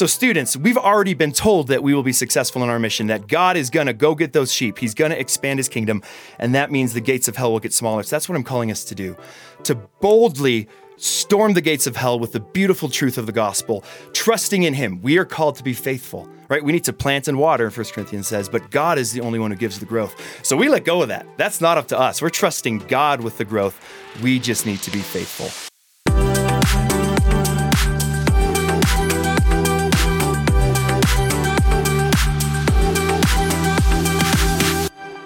So, students, we've already been told that we will be successful in our mission, that God is going to go get those sheep. He's going to expand his kingdom, and that means the gates of hell will get smaller. So, that's what I'm calling us to do to boldly storm the gates of hell with the beautiful truth of the gospel, trusting in him. We are called to be faithful, right? We need to plant and water, 1 Corinthians says, but God is the only one who gives the growth. So we let go of that. That's not up to us. We're trusting God with the growth. We just need to be faithful.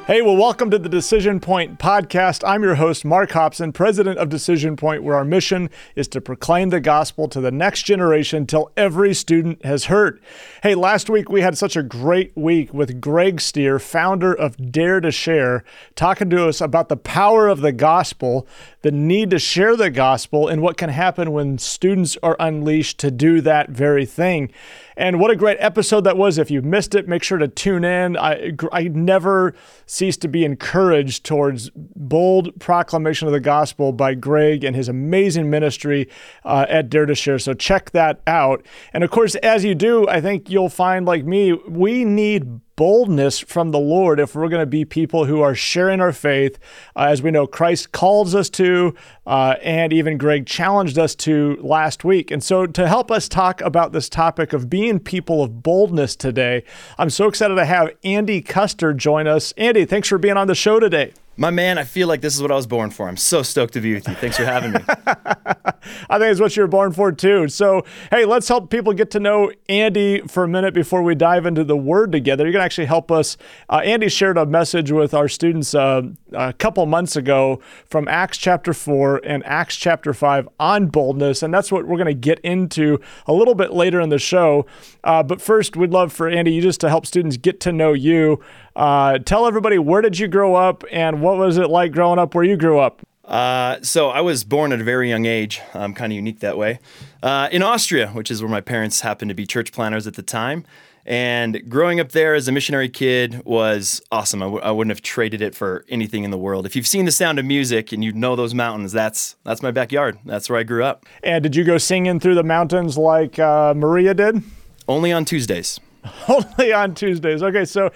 Hey, well, welcome to the Decision Point podcast. I'm your host, Mark Hobson, president of Decision Point, where our mission is to proclaim the gospel to the next generation till every student has heard. Hey, last week we had such a great week with Greg Stier, founder of Dare to Share, talking to us about the power of the gospel, the need to share the gospel, and what can happen when students are unleashed to do that very thing. And what a great episode that was. If you missed it, make sure to tune in. I, I never cease to be encouraged towards bold proclamation of the gospel by Greg and his amazing ministry uh, at Dare to Share. So check that out. And of course, as you do, I think you'll find, like me, we need boldness from the Lord if we're going to be people who are sharing our faith, uh, as we know Christ calls us to, uh, and even Greg challenged us to last week. And so, to help us talk about this topic of being people of boldness today, I'm so excited to have Andi Custer join us. Andi, thanks for being on the show today. My man, I feel like this is what I was born for. I'm so stoked to be with you. Thanks for having me. I think it's what you're born for too. So, hey, let's help people get to know Andi for a minute before we dive into the word together. You're going to actually help us. Uh, Andi shared a message with our students uh, a couple months ago from Acts chapter 4 and Acts chapter 5 on boldness. And that's what we're going to get into a little bit later in the show. Uh, but first, we'd love for Andi, you just to help students get to know you. Uh, tell everybody where did you grow up and what was it like growing up where you grew up? Uh, so I was born at a very young age. I'm kind of unique that way. Uh, in Austria, which is where my parents happened to be church planners at the time. And growing up there as a missionary kid was awesome. I w- I wouldn't have traded it for anything in the world. If you've seen The Sound of Music and you know those mountains, that's that's my backyard. That's where I grew up. And did you go singing through the mountains like uh, Maria did? Only on Tuesdays. Only on Tuesdays. Okay, so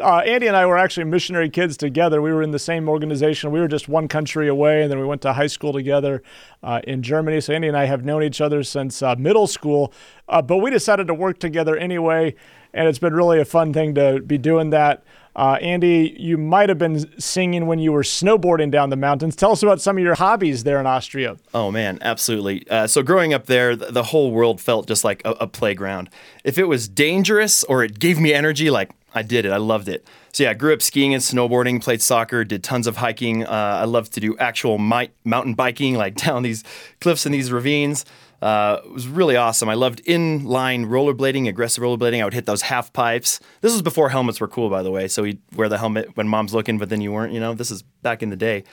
uh, Andi and I were actually missionary kids together. We were in the same organization. We were just one country away, and then we went to high school together uh, in Germany. So Andi and I have known each other since uh, middle school, uh, but we decided to work together anyway, and it's been really a fun thing to be doing that. Uh, Andi, you might have been singing when you were snowboarding down the mountains. Tell us about some of your hobbies there in Austria. Oh, man, absolutely. Uh, so, growing up there, the whole world felt just like a, a playground. If it was dangerous or it gave me energy, like I did it. I loved it. So yeah, I grew up skiing and snowboarding, played soccer, did tons of hiking. Uh, I loved to do actual mi- mountain biking, like down these cliffs and these ravines. Uh, it was really awesome. I loved inline rollerblading, aggressive rollerblading. I would hit those half pipes. This was before helmets were cool, by the way. So we'd wear the helmet when mom's looking, but then you weren't. You know, this is back in the day.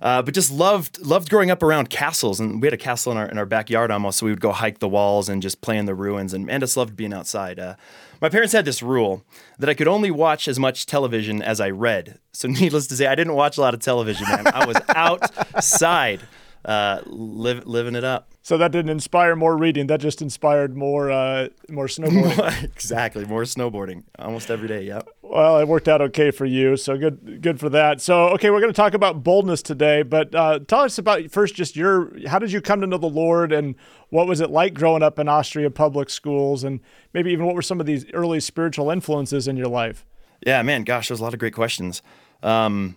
Uh, but just loved loved growing up around castles, and we had a castle in our in our backyard almost. So we would go hike the walls and just play in the ruins, and, and just loved being outside. Uh, my parents had this rule that I could only watch as much television as I read. So needless to say, I didn't watch a lot of television, man. I was outside, uh, live, living it up. So that didn't inspire more reading. That just inspired more uh, more snowboarding. exactly, more snowboarding almost every day. Yep. Well, it worked out okay for you, so good good for that. So okay, we're going to talk about boldness today, but uh, tell us about first just your how did you come to know the Lord and what was it like growing up in Austria public schools and maybe even what were some of these early spiritual influences in your life? Yeah, man, gosh, there's a lot of great questions. Um,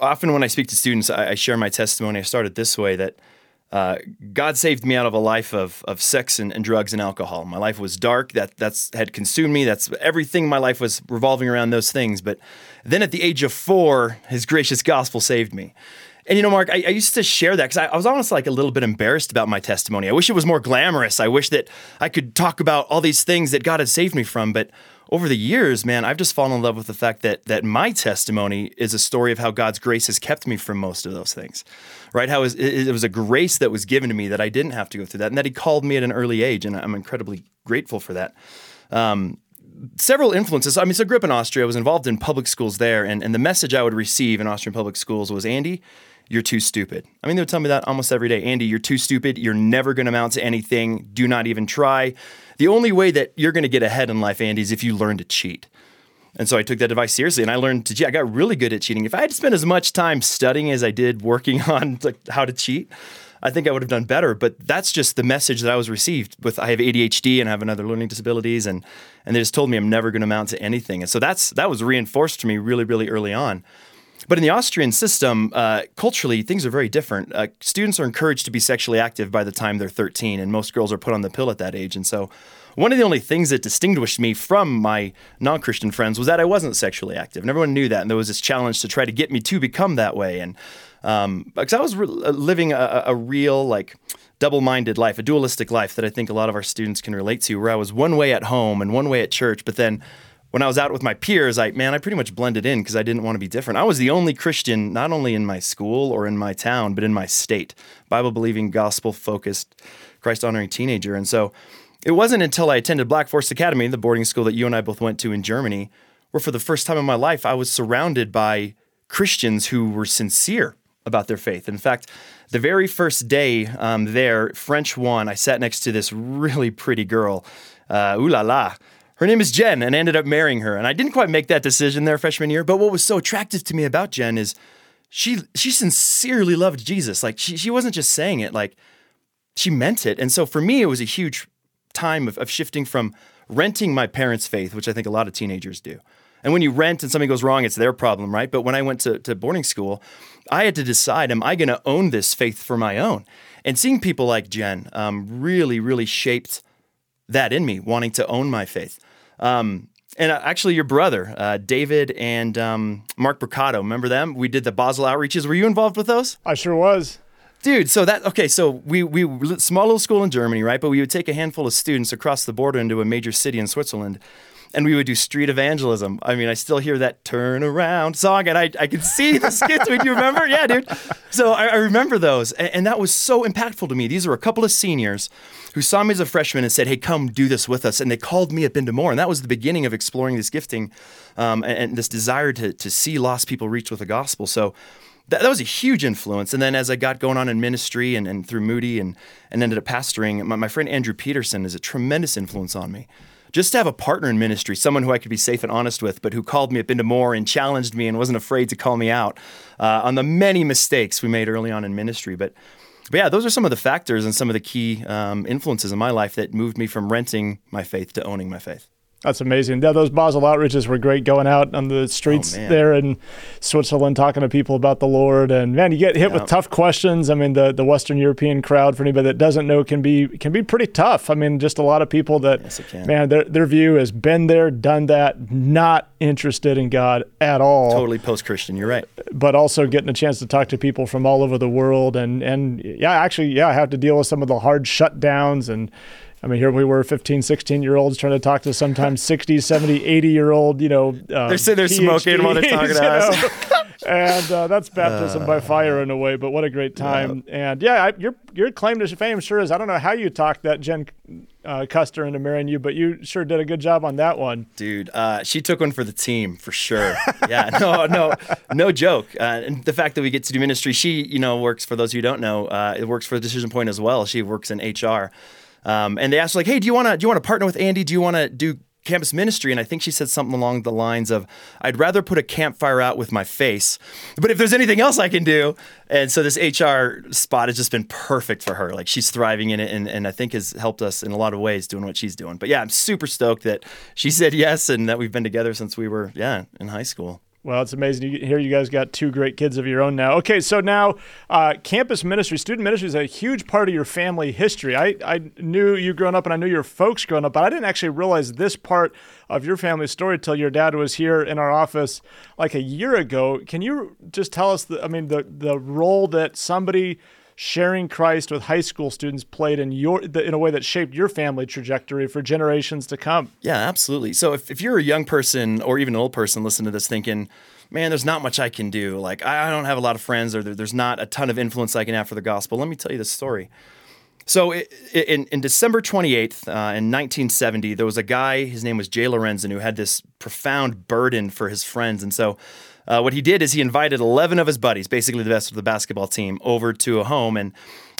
often when I speak to students, I, I share my testimony. I started this way that uh, God saved me out of a life of, of sex and, and, drugs and alcohol. My life was dark. That that's had consumed me. That's everything. My life was revolving around those things. But then at the age of four, His gracious gospel saved me. And you know, Mark, I, I used to share that because I, I, was almost like a little bit embarrassed about my testimony. I wish it was more glamorous. I wish that I could talk about all these things that God had saved me from. But over the years, man, I've just fallen in love with the fact that that my testimony is a story of how God's grace has kept me from most of those things, right? How it, was a grace that was given to me that I didn't have to go through that, and that He called me at an early age, and I'm incredibly grateful for that. Um, several influences. I mean, so I grew up in Austria. I was involved in public schools there, and, and the message I would receive in Austrian public schools was, Andi, you're too stupid. I mean, they would tell me that almost every day. Andi, you're too stupid. You're never going to amount to anything. Do not even try. The only way that you're going to get ahead in life, Andi, is if you learn to cheat. And so I took that advice seriously and I learned to cheat. I got really good at cheating. If I had spent as much time studying as I did working on like how to cheat, I think I would have done better. But that's just the message that I was received with I have ADHD and I have another learning disabilities and and they just told me I'm never going to amount to anything. And so that's that was reinforced to me really, really early on. But in the Austrian system, uh, culturally, things are very different. Uh, students are encouraged to be sexually active by the time they're 13, and most girls are put on the pill at that age. And so one of the only things that distinguished me from my non Christian friends was that I wasn't sexually active. And everyone knew that. And there was this challenge to try to get me to become that way. And um, because I was re- uh, living a, a real, like, double minded life, a dualistic life that I think a lot of our students can relate to, where I was one way at home and one way at church, but then when I was out with my peers, I man, I pretty much blended in because I didn't want to be different. I was the only Christian, not only in my school or in my town, but in my state, Bible believing, gospel focused, Christ honoring teenager. And so it wasn't until I attended Black Forest Academy, the boarding school that you and I both went to in Germany, where for the first time in my life, I was surrounded by Christians who were sincere about their faith. In fact, the very first day um, there, French one, I sat next to this really pretty girl. Uh, ooh la la. Her name is Jen, and I ended up marrying her. And I didn't quite make that decision there freshman year, but what was so attractive to me about Jen is she she sincerely loved Jesus. Like she she wasn't just saying it, like she meant it. And so for me, it was a huge time of, of shifting from renting my parents' faith, which I think a lot of teenagers do. And when you rent and something goes wrong, it's their problem, right? But when I went to, to boarding school, I had to decide, am I going to own this faith for my own? And seeing people like Jen um, really, really shaped that in me, wanting to own my faith. Um, and uh, actually, your brother, uh, David and um, Mark Bricado, remember them? We did the Basel outreaches. Were you involved with those? I sure was dude so that okay so we we small little school in germany right but we would take a handful of students across the border into a major city in switzerland and we would do street evangelism. I mean i still hear that turn around song and i, I can see the skits. Do you remember? Yeah dude. So i, I remember those and, and, that was so impactful to me. These were a couple of seniors who saw me as a freshman and said hey come do this with us and they called me up into more and that was the beginning of exploring this gifting um, and, and this desire to, to see lost people reached with the gospel. So that, that was a huge influence. And then as I got going on in ministry and, and through Moody and, and ended up pastoring, my, my friend Andrew Peterson is a tremendous influence on me just to have a partner in ministry, someone who I could be safe and honest with, but who called me up into more and challenged me and wasn't afraid to call me out uh, on the many mistakes we made early on in ministry. But, but yeah, those are some of the factors and some of the key um, influences in my life that moved me from renting my faith to owning my faith. That's amazing. Yeah, those Basel outreaches were great going out on the streets oh, there in Switzerland, talking to people about the Lord. And man, you get hit with tough questions. I mean, the, the Western European crowd, for anybody that doesn't know, can be can be pretty tough. I mean, just a lot of people that, yes, man, their, their view has been there, done that, not interested in God at all. Totally post Christian, you're right. But also getting a chance to talk to people from all over the world. And, and yeah, actually, yeah, I have to deal with some of the hard shutdowns and I mean, here we were 15, 16 year olds trying to talk to sometimes 60, 70, 80 year old, you know. Um, they're sitting there smoking while they're talking to us. and uh, that's baptism uh, by fire in a way, but what a great time. Yeah. And yeah, I, your, your claim to fame sure is I don't know how you talked that Jen uh, Custer into marrying you, but you sure did a good job on that one. Dude, uh, she took one for the team for sure. yeah, no, no, no joke. Uh, and the fact that we get to do ministry, she, you know, works for those who don't know, uh, it works for Decision Point as well. She works in HR. Um, and they asked like, "Hey, do you want to do you want to partner with Andi? Do you want to do campus ministry?" And I think she said something along the lines of, "I'd rather put a campfire out with my face, but if there's anything else I can do." And so this HR spot has just been perfect for her. Like she's thriving in it, and, and I think has helped us in a lot of ways doing what she's doing. But yeah, I'm super stoked that she said yes, and that we've been together since we were yeah in high school. Well, it's amazing. You, here you guys got two great kids of your own now. Okay, so now uh, campus ministry, student ministry is a huge part of your family history. I, I knew you growing up and I knew your folks growing up, but I didn't actually realize this part of your family story till your dad was here in our office like a year ago. Can you just tell us, the, I mean, the, the role that somebody sharing Christ with high school students played in your in a way that shaped your family trajectory for generations to come. Yeah, absolutely. So if, if you're a young person or even an old person listening to this thinking, man, there's not much I can do. Like I don't have a lot of friends or there's not a ton of influence I can have for the gospel. Let me tell you this story. So in, in December 28th, uh, in 1970, there was a guy, his name was Jay Lorenzen, who had this profound burden for his friends. And so uh, what he did is he invited 11 of his buddies, basically the best of the basketball team, over to a home and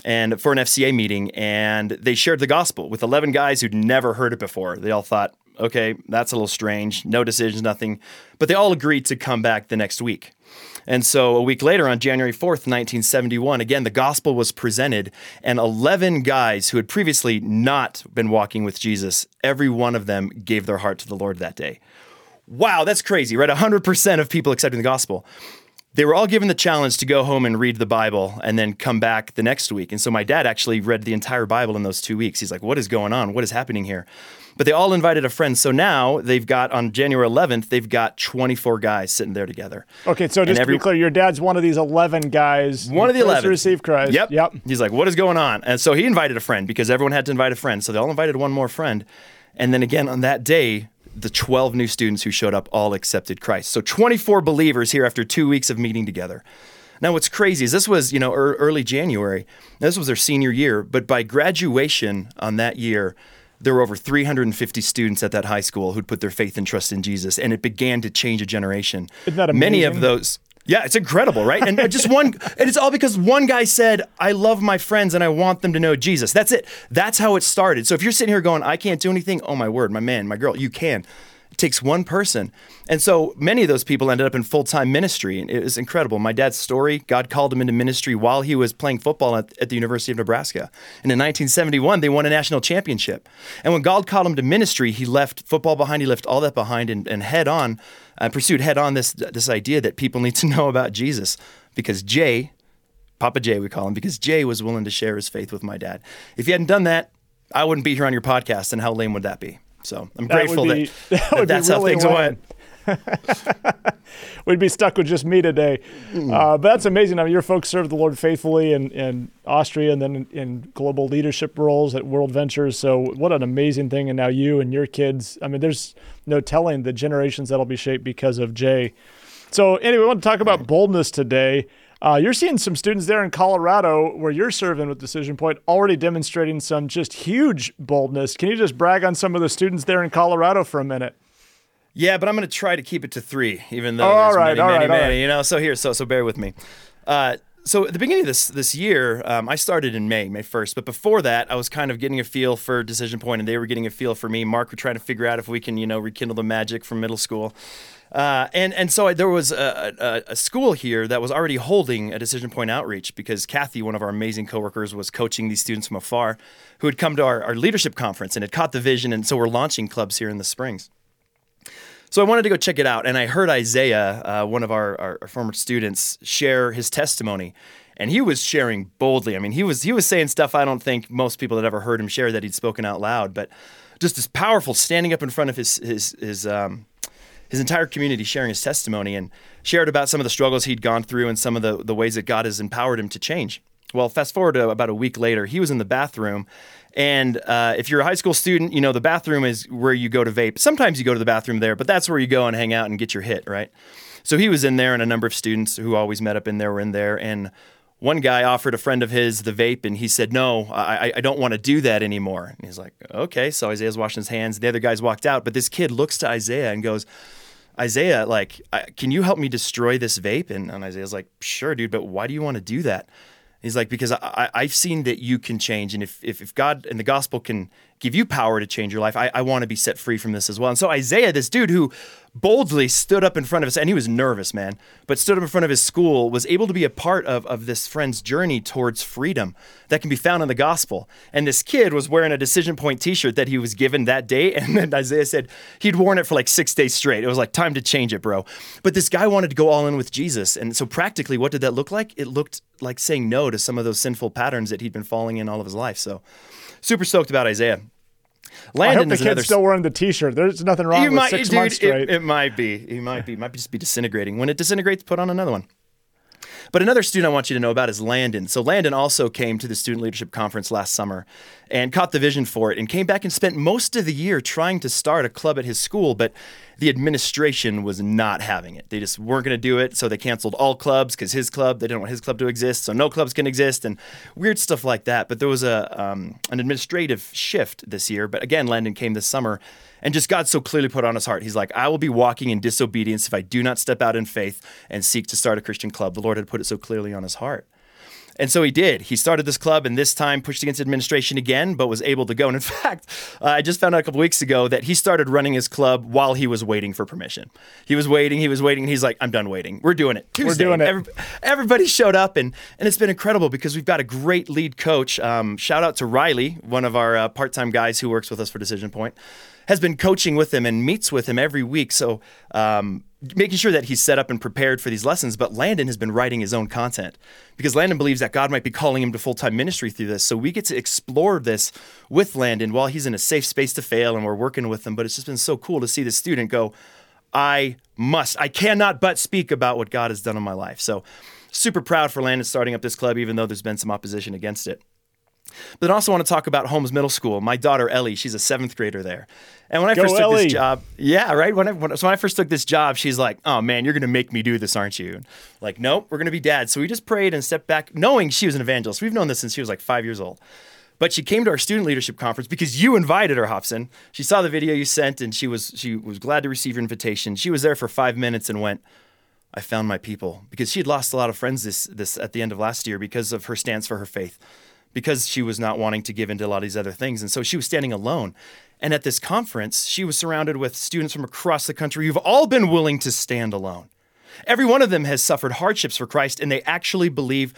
and for an FCA meeting, and they shared the gospel with 11 guys who'd never heard it before. They all thought, okay, that's a little strange, no decisions, nothing, but they all agreed to come back the next week. And so a week later, on January 4th, 1971, again, the gospel was presented, and 11 guys who had previously not been walking with Jesus, every one of them gave their heart to the Lord that day. Wow, that's crazy, right? 100% of people accepting the gospel. They were all given the challenge to go home and read the Bible and then come back the next week. And so my dad actually read the entire Bible in those two weeks. He's like, what is going on? What is happening here? But they all invited a friend. So now they've got on January 11th, they've got 24 guys sitting there together. Okay, so just every- to be clear, your dad's one of these 11 guys. One of the first 11. to receive Christ. Yep. Yep. He's like, what is going on? And so he invited a friend because everyone had to invite a friend. So they all invited one more friend. And then again on that day, the 12 new students who showed up all accepted Christ. So 24 believers here after two weeks of meeting together. Now, what's crazy is this was, you know, ear- early January. This was their senior year, but by graduation on that year, there were over 350 students at that high school who'd put their faith and trust in Jesus, and it began to change a generation. Many of those, yeah, it's incredible, right? And uh, just one, and it's all because one guy said, I love my friends and I want them to know Jesus. That's it. That's how it started. So if you're sitting here going, I can't do anything, oh my word, my man, my girl, you can. It takes one person. And so many of those people ended up in full time ministry. And it was incredible. My dad's story God called him into ministry while he was playing football at, at the University of Nebraska. And in 1971, they won a national championship. And when God called him to ministry, he left football behind, he left all that behind and, and head on, uh, pursued head on this, this idea that people need to know about Jesus. Because Jay, Papa Jay, we call him, because Jay was willing to share his faith with my dad. If he hadn't done that, I wouldn't be here on your podcast. And how lame would that be? So I'm That grateful be- that, that that that's how things went. We'd be stuck with just me today. Mm. Uh, but that's amazing. I mean, your folks served the Lord faithfully in, in Austria and then in, in global leadership roles at World Ventures. So, what an amazing thing. And now you and your kids, I mean, there's no telling the generations that'll be shaped because of Jay. So, anyway, we want to talk about boldness today. Uh, you're seeing some students there in Colorado where you're serving with Decision Point already demonstrating some just huge boldness. Can you just brag on some of the students there in Colorado for a minute? Yeah, but I'm going to try to keep it to three, even though Oh, all there's right, many, all many, right, many. right. You know, so here, so so bear with me. Uh, so at the beginning of this this year, um, I started in May, May 1st. But before that, I was kind of getting a feel for Decision Point, and they were getting a feel for me. Mark, we're trying to figure out if we can, you know, rekindle the magic from middle school. Uh, and and so I, there was a, a, a school here that was already holding a Decision Point outreach because Kathy, one of our amazing coworkers, was coaching these students from afar, who had come to our, our leadership conference and had caught the vision. And so we're launching clubs here in the Springs. So I wanted to go check it out, and I heard Isaiah, uh, one of our, our, former students, share his testimony, and he was sharing boldly. I mean, he was he was saying stuff I don't think most people had ever heard him share that he'd spoken out loud, but just as powerful, standing up in front of his his his um, his entire community, sharing his testimony, and shared about some of the struggles he'd gone through and some of the the ways that God has empowered him to change. Well, fast forward to about a week later, he was in the bathroom. And uh, if you're a high school student, you know, the bathroom is where you go to vape. Sometimes you go to the bathroom there, but that's where you go and hang out and get your hit, right? So he was in there, and a number of students who always met up in there were in there. And one guy offered a friend of his the vape, and he said, No, I, I don't want to do that anymore. And he's like, Okay. So Isaiah's washing his hands. The other guys walked out, but this kid looks to Isaiah and goes, Isaiah, like, can you help me destroy this vape? And, and Isaiah's like, sure, dude, but why do you want to do that? He's like, because I, I've seen that you can change. And if, if, if God and the gospel can give you power to change your life, I, I want to be set free from this as well. And so Isaiah, this dude who boldly stood up in front of us, and he was nervous, man, but stood up in front of his school, was able to be a part of, of this friend's journey towards freedom that can be found in the gospel. And this kid was wearing a Decision Point t shirt that he was given that day. And then Isaiah said he'd worn it for like six days straight. It was like, time to change it, bro. But this guy wanted to go all in with Jesus. And so, practically, what did that look like? It looked like saying no to some of those sinful patterns that he'd been falling in all of his life. So, super stoked about Isaiah. I hope the is another kid's still wearing the T-shirt. There's nothing wrong you with might, six dude, months straight. It, it might be. It might be. It might just be disintegrating. When it disintegrates, put on another one. But another student I want you to know about is Landon. So Landon also came to the Student Leadership Conference last summer and caught the vision for it and came back and spent most of the year trying to start a club at his school, but the administration was not having it. They just weren't going to do it, so they canceled all clubs because his club, they didn't want his club to exist, so no clubs can exist and weird stuff like that. But there was a um, an administrative shift this year. But again, Landon came this summer and just God so clearly put on his heart. He's like, I will be walking in disobedience if I do not step out in faith and seek to start a Christian club. The Lord had put it so clearly on his heart. And so he did. He started this club and this time pushed against administration again, but was able to go. And in fact, uh, I just found out a couple weeks ago that he started running his club while he was waiting for permission. He was waiting, he was waiting, and he's like, I'm done waiting. We're doing it. Tuesday. We're doing it. Every, everybody showed up, and, and it's been incredible because we've got a great lead coach. Um, shout out to Riley, one of our uh, part time guys who works with us for Decision Point has been coaching with him and meets with him every week. So um, making sure that he's set up and prepared for these lessons. But Landon has been writing his own content because Landon believes that God might be calling him to full time ministry through this. So we get to explore this with Landon while he's in a safe space to fail and we're working with him. But it's just been so cool to see the student go, I must, I cannot but speak about what God has done in my life. So super proud for Landon starting up this club, even though there's been some opposition against it. But I also want to talk about Holmes Middle School. My daughter Ellie, she's a seventh grader there. And when I Go first took Ellie. this job, yeah, right. When I, when, so when I first took this job, she's like, "Oh man, you're going to make me do this, aren't you?" And like, nope, we're going to be dad. So we just prayed and stepped back, knowing she was an evangelist. We've known this since she was like five years old. But she came to our student leadership conference because you invited her, Hobson. She saw the video you sent, and she was she was glad to receive your invitation. She was there for five minutes and went. I found my people because she had lost a lot of friends this this at the end of last year because of her stance for her faith because she was not wanting to give into a lot of these other things. And so she was standing alone. And at this conference, she was surrounded with students from across the country who've all been willing to stand alone. Every one of them has suffered hardships for Christ, and they actually believe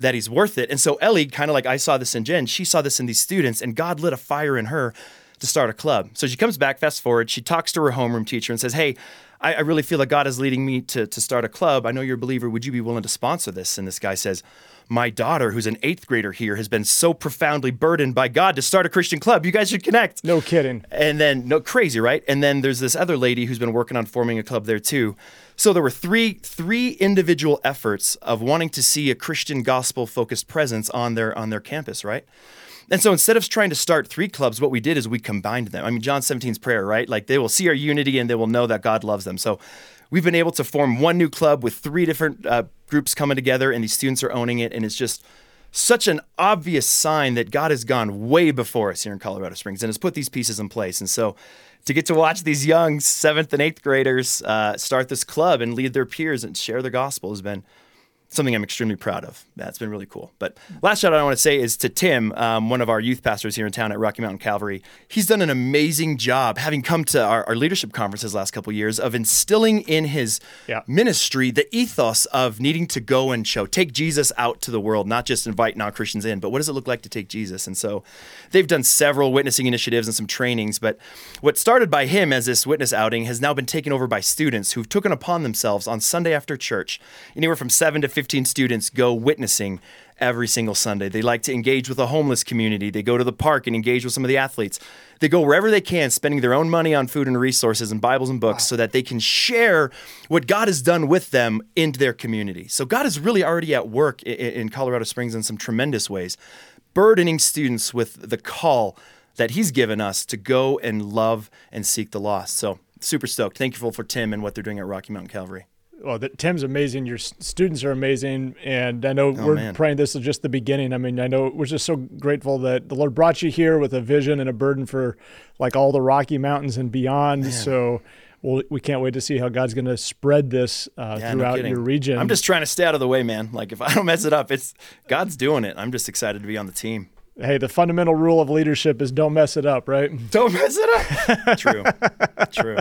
that he's worth it. And so Ellie, kind of like I saw this in Jen, she saw this in these students, and God lit a fire in her to start a club. So she comes back, fast forward, she talks to her homeroom teacher and says, Hey, I, I really feel that God is leading me to, to start a club. I know you're a believer. Would you be willing to sponsor this? And this guy says, my daughter, who's an eighth grader here, has been so profoundly burdened by God to start a Christian club. You guys should connect. No kidding. And then, no, crazy, right? And then there's this other lady who's been working on forming a club there too. So there were three three individual efforts of wanting to see a Christian gospel focused presence on their on their campus, right? And so instead of trying to start three clubs, what we did is we combined them. I mean, John 17's prayer, right? Like they will see our unity and they will know that God loves them. So we've been able to form one new club with three different uh, groups coming together, and these students are owning it. And it's just such an obvious sign that God has gone way before us here in Colorado Springs and has put these pieces in place. And so to get to watch these young seventh and eighth graders uh, start this club and lead their peers and share the gospel has been something I'm extremely proud of. That's been really cool. But last shout out I want to say is to Tim, um, one of our youth pastors here in town at Rocky Mountain Calvary. He's done an amazing job, having come to our, our leadership conferences last couple of years, of instilling in his Yeah. ministry the ethos of needing to go and show, take Jesus out to the world, not just invite non Christians in, but what does it look like to take Jesus? And so they've done several witnessing initiatives and some trainings. But what started by him as this witness outing has now been taken over by students who've taken upon themselves on Sunday after church, anywhere from seven to 15 students go witnessing every single Sunday. They like to engage with the homeless community. They go to the park and engage with some of the athletes. They go wherever they can, spending their own money on food and resources and Bibles and books so that they can share what God has done with them into their community. So God is really already at work in Colorado Springs in some tremendous ways, burdening students with the call that he's given us to go and love and seek the lost. So super stoked. Thankful for Tim and what they're doing at Rocky Mountain Calvary. Well, the, Tim's amazing. Your students are amazing, and I know we're Oh, man. praying this is just the beginning. I mean, I know we're just so grateful that the Lord brought you here with a vision and a burden for like all the Rocky Mountains and beyond. So. Well, we can't wait to see how God's going to spread this uh, Yeah, throughout kidding. your region. I'm just trying to stay out of the way, man. Like if I don't mess it up, it's God's doing it. I'm just excited to be on the team. Hey, the fundamental rule of leadership is don't mess it up, right? Don't mess it up. True. True.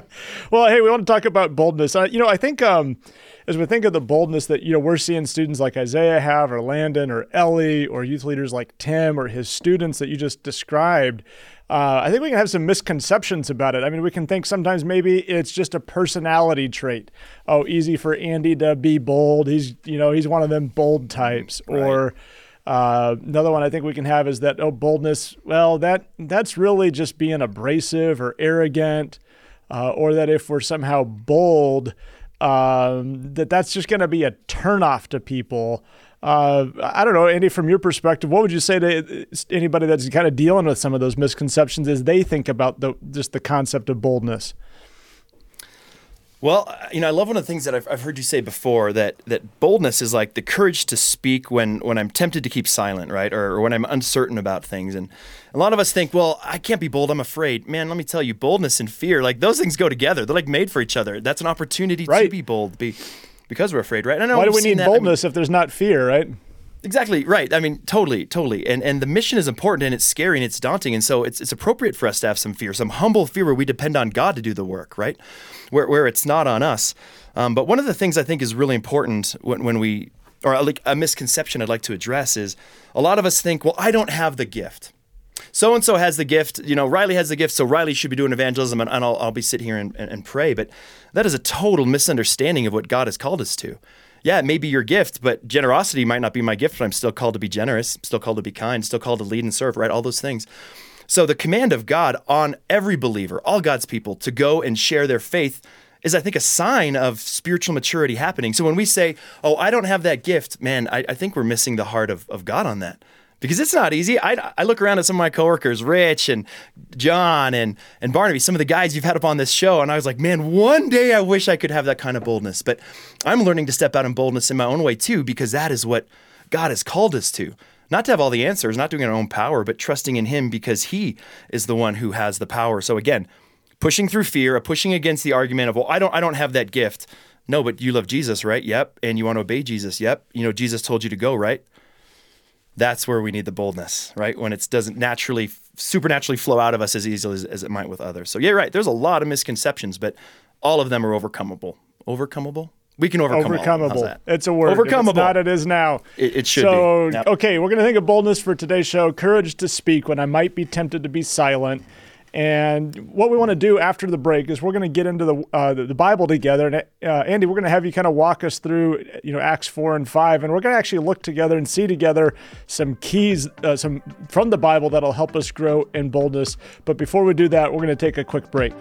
Well, hey, we want to talk about boldness. Uh, you know, I think um, as we think of the boldness that you know we're seeing students like Isaiah have, or Landon, or Ellie, or youth leaders like Tim, or his students that you just described. Uh, I think we can have some misconceptions about it. I mean, we can think sometimes maybe it's just a personality trait. Oh, easy for Andi to be bold. He's, you know, he's one of them bold types. Or uh, another one I think we can have is that oh, boldness. Well, that that's really just being abrasive or arrogant uh, or that if we're somehow bold, um, that that's just going to be a turnoff to people. Uh, I don't know, Andi, from your perspective, what would you say to anybody that's kind of dealing with some of those misconceptions as they think about the just the concept of boldness? Well, you know, I love one of the things that I've, I've heard you say before that that boldness is like the courage to speak when when I'm tempted to keep silent, right, or, or, when I'm uncertain about things. And a lot of us think, well, I can't be bold; I'm afraid. Man, let me tell you, boldness and fear, like those things go together. They're like made for each other. That's an opportunity right. to be bold, be because we're afraid, right? I know Why do we need boldness I mean, if there's not fear, right? Exactly right. I mean, totally, totally. And and the mission is important, and it's scary, and it's daunting, and so it's it's appropriate for us to have some fear, some humble fear, where we depend on God to do the work, right? Where where it's not on us. Um, but one of the things I think is really important when when we or like a misconception I'd like to address is a lot of us think, well, I don't have the gift. So and so has the gift. You know, Riley has the gift, so Riley should be doing evangelism, and, and I'll, I'll be sitting here and, and, and pray. But that is a total misunderstanding of what God has called us to yeah, it may be your gift, but generosity might not be my gift, but I'm still called to be generous, still called to be kind, still called to lead and serve, right? All those things. So the command of God on every believer, all God's people, to go and share their faith is, I think, a sign of spiritual maturity happening. So when we say, oh, I don't have that gift, man, I, I think we're missing the heart of, of God on that because it's not easy. I, I look around at some of my coworkers, Rich and John and, and Barnaby, some of the guys you've had up on this show, and I was like, man, one day I wish I could have that kind of boldness. But I'm learning to step out in boldness in my own way too, because that is what God has called us to. Not to have all the answers, not doing our own power, but trusting in Him because He is the one who has the power. So again, pushing through fear, pushing against the argument of, well, I don't, I don't have that gift. No, but you love Jesus, right? Yep. And you want to obey Jesus. Yep. You know, Jesus told you to go, right? that's where we need the boldness, right? When it doesn't naturally, supernaturally flow out of us as easily as, as, it might with others. So, yeah, right. There's a lot of misconceptions, but all of them are overcomable. Overcomable? We can overcome Overcomable. It's a word. Overcomable. If it's not, it is now. It, it should so, be. Yep. okay, we're going to think of boldness for today's show. Courage to speak when I might be tempted to be silent. And what we want to do after the break is we're going to get into the uh, the, Bible together. And uh, Andi, we're going to have you kind of walk us through, you know, Acts four and five, and we're going to actually look together and see together some keys, uh, some from the Bible that'll help us grow in boldness. But before we do that, we're going to take a quick break.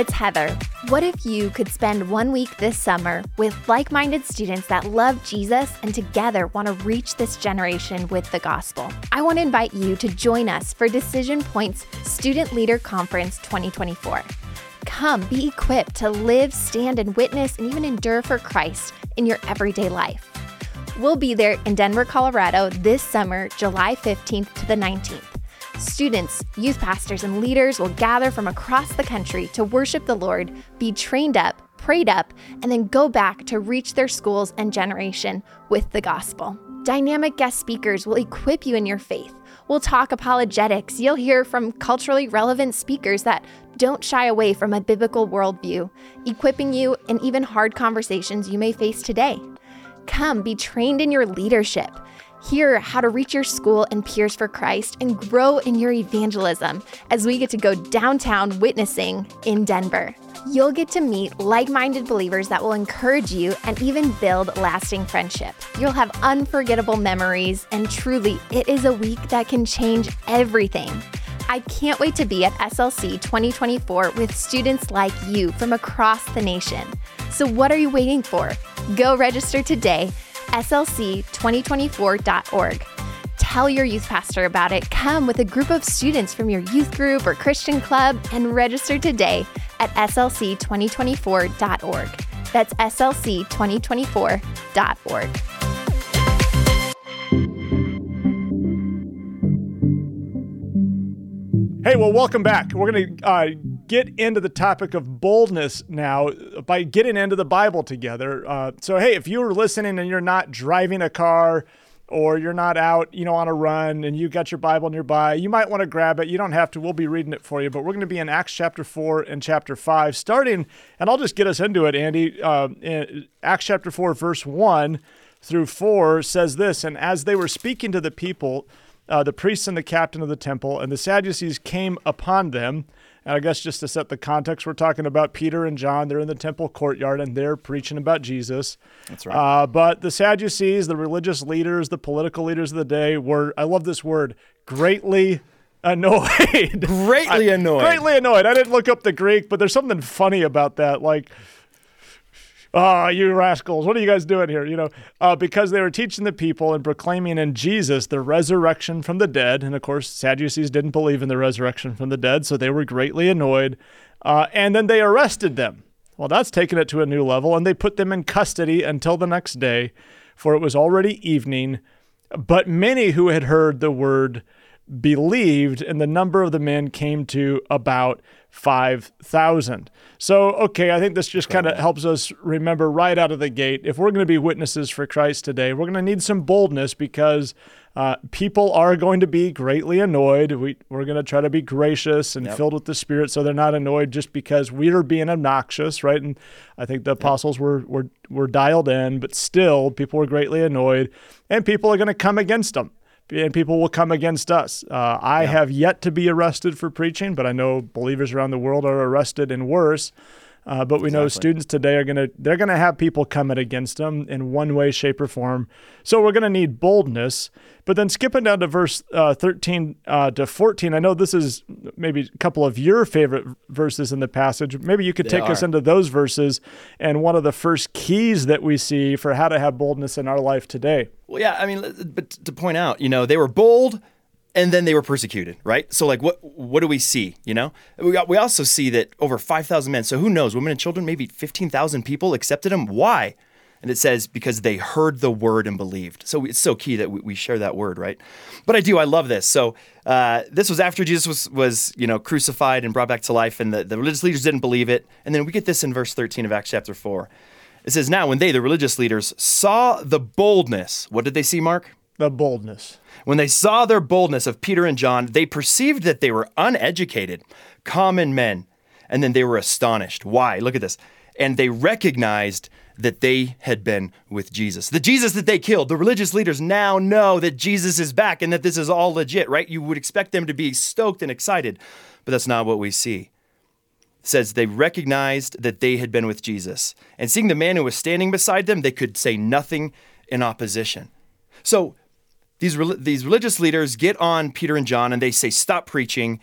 It's Heather. What if you could spend one week this summer with like minded students that love Jesus and together want to reach this generation with the gospel? I want to invite you to join us for Decision Point's Student Leader Conference 2024. Come be equipped to live, stand, and witness and even endure for Christ in your everyday life. We'll be there in Denver, Colorado this summer, July 15th to the 19th. Students, youth pastors, and leaders will gather from across the country to worship the Lord, be trained up, prayed up, and then go back to reach their schools and generation with the gospel. Dynamic guest speakers will equip you in your faith. We'll talk apologetics. You'll hear from culturally relevant speakers that don't shy away from a biblical worldview, equipping you in even hard conversations you may face today. Come be trained in your leadership. Hear how to reach your school and peers for Christ and grow in your evangelism as we get to go downtown witnessing in Denver. You'll get to meet like minded believers that will encourage you and even build lasting friendship. You'll have unforgettable memories, and truly, it is a week that can change everything. I can't wait to be at SLC 2024 with students like you from across the nation. So, what are you waiting for? Go register today slc2024.org. Tell your youth pastor about it. Come with a group of students from your youth group or Christian club and register today at slc2024.org. That's slc2024.org. Hey, well, welcome back. We're going to uh, get into the topic of boldness now by getting into the Bible together. Uh, so, hey, if you're listening and you're not driving a car or you're not out, you know, on a run and you got your Bible nearby, you might want to grab it. You don't have to. We'll be reading it for you. But we're going to be in Acts chapter 4 and chapter 5, starting, and I'll just get us into it, Andi. Uh, Acts chapter 4, verse 1 through 4 says this And as they were speaking to the people, uh, the priests and the captain of the temple, and the Sadducees came upon them. And I guess just to set the context, we're talking about Peter and John. They're in the temple courtyard and they're preaching about Jesus. That's right. Uh, but the Sadducees, the religious leaders, the political leaders of the day, were, I love this word, greatly Annoyed. Greatly I- annoyed. Greatly annoyed. I didn't look up the Greek, but there's something funny about that. Like, ah, you rascals, what are you guys doing here? You know, uh, because they were teaching the people and proclaiming in Jesus the resurrection from the dead. And of course, Sadducees didn't believe in the resurrection from the dead, so they were greatly annoyed. Uh, and then they arrested them. Well, that's taken it to a new level, and they put them in custody until the next day, for it was already evening. But many who had heard the word believed, and the number of the men came to about 5,000. So, okay, I think this just kind of helps us remember right out of the gate if we're going to be witnesses for Christ today, we're going to need some boldness because uh, people are going to be greatly annoyed. We, we're going to try to be gracious and filled with the Spirit so they're not annoyed just because we are being obnoxious, right? And I think the apostles were, were, were dialed in, but still, people were greatly annoyed, and people are going to come against them and people will come against us. Uh, I have yet to be arrested for preaching, but I know believers around the world are arrested and worse. Uh, but we know students today are gonna they're gonna have people coming against them in one way, shape, or form. So we're gonna need boldness. But then skipping down to verse uh, 13 uh, to 14, I know this is maybe a couple of your favorite verses in the passage. Maybe you could They take us into those verses and one of the first keys that we see for how to have boldness in our life today. Well, yeah, I mean, but to point out, you know, they were bold and then they were persecuted, right? So, like, what what do we see? You know, we we also see that over five thousand men. So, who knows? Women and children, maybe fifteen thousand people accepted him. Why? And it says because they heard the word and believed. So it's so key that we, we share that word, right? But I do, I love this. So uh, this was after Jesus was was you know crucified and brought back to life, and the, the religious leaders didn't believe it. And then we get this in verse thirteen of Acts chapter four. It says, "Now when they, the religious leaders, saw the boldness, what did they see, Mark?" The boldness. When they saw their boldness of Peter and John, they perceived that they were uneducated, common men, and then they were astonished. Why? Look at this. And they recognized that they had been with Jesus. The Jesus that they killed. The religious leaders now know that Jesus is back and that this is all legit, right? You would expect them to be stoked and excited, but that's not what we see says they recognized that they had been with Jesus. And seeing the man who was standing beside them, they could say nothing in opposition. So these, these religious leaders get on Peter and John and they say, Stop preaching,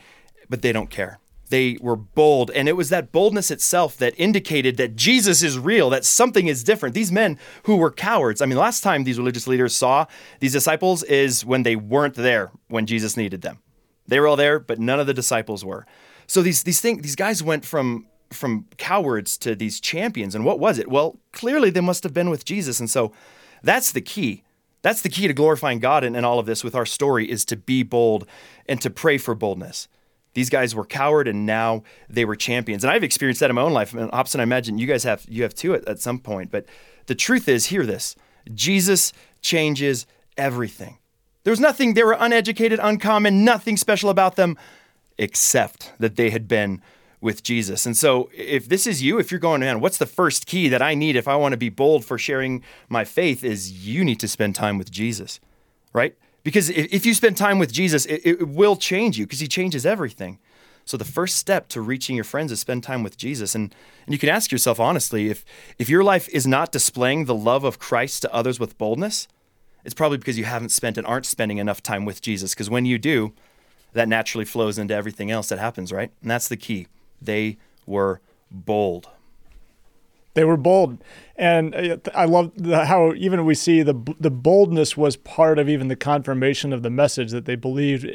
but they don't care. They were bold. And it was that boldness itself that indicated that Jesus is real, that something is different. These men who were cowards, I mean, last time these religious leaders saw these disciples is when they weren't there when Jesus needed them. They were all there, but none of the disciples were. So these these things these guys went from from cowards to these champions. And what was it? Well, clearly they must have been with Jesus. And so that's the key. That's the key to glorifying God in, in all of this with our story is to be bold and to pray for boldness. These guys were coward and now they were champions. And I've experienced that in my own life. And Hobson, I imagine you guys have you have too at, at some point. But the truth is, hear this. Jesus changes everything. There was nothing, they were uneducated, uncommon, nothing special about them except that they had been with Jesus. And so, if this is you, if you're going, man, what's the first key that I need if I want to be bold for sharing my faith? Is you need to spend time with Jesus, right? Because if, you spend time with Jesus, it, it will change you because he changes everything. So the first step to reaching your friends is spend time with Jesus. And, and you can ask yourself honestly, if, if your life is not displaying the love of Christ to others with boldness, it's probably because you haven't spent and aren't spending enough time with Jesus. Because when you do, that naturally flows into everything else that happens, right? And that's the key. They were bold. They were bold, and uh, I love the, how even we see the the boldness was part of even the confirmation of the message that they believed,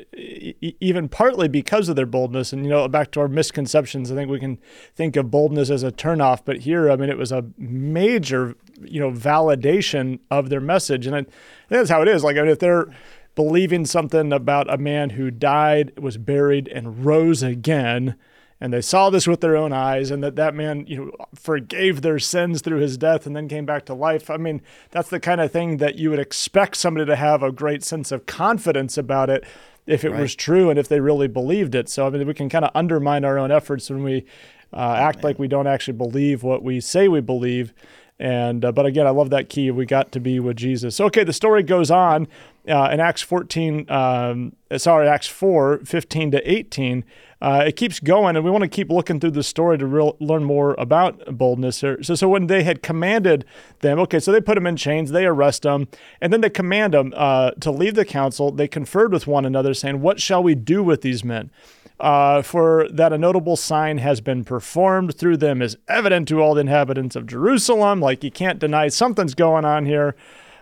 even partly because of their boldness. And you know, back to our misconceptions, I think we can think of boldness as a turnoff, but here, I mean, it was a major, you know, validation of their message, and that's how it is. Like, I mean, if they're believing something about a man who died, was buried, and rose again and they saw this with their own eyes and that that man you know forgave their sins through his death and then came back to life i mean that's the kind of thing that you would expect somebody to have a great sense of confidence about it if it was true and if they really believed it so i mean we can kind of undermine our own efforts when we uh, act like we don't actually believe what we say we believe and uh, but again, I love that key. We got to be with Jesus. Okay, the story goes on. Uh, in Acts 14, um, sorry, Acts 4, 15 to 18, uh, it keeps going, and we want to keep looking through the story to real, learn more about boldness here. So, so when they had commanded them, okay, so they put them in chains, they arrest them, and then they command them uh, to leave the council. They conferred with one another, saying, What shall we do with these men? Uh, for that a notable sign has been performed through them is evident to all the inhabitants of Jerusalem. Like you can't deny something's going on here,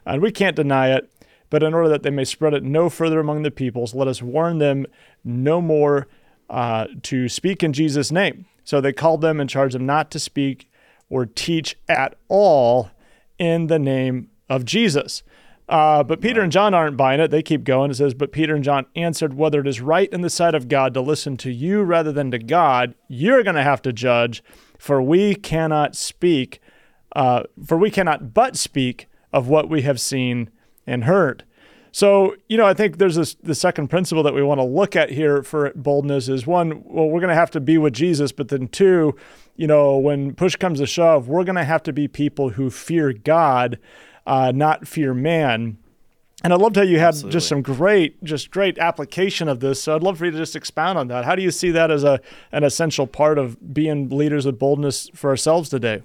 and we can't deny it. But in order that they may spread it no further among the peoples, let us warn them no more uh, to speak in Jesus' name. So they called them and charged them not to speak or teach at all in the name of Jesus. Uh, but Peter and John aren't buying it. They keep going. It says, But Peter and John answered, Whether it is right in the sight of God to listen to you rather than to God, you're going to have to judge, for we cannot speak, uh, for we cannot but speak of what we have seen and hurt. So, you know, I think there's this, the second principle that we want to look at here for boldness is one, well, we're going to have to be with Jesus, but then two, you know, when push comes to shove, we're going to have to be people who fear God, uh, not fear man. And I'd love to have you had Absolutely. just some great, just great application of this. So I'd love for you to just expound on that. How do you see that as a an essential part of being leaders with boldness for ourselves today?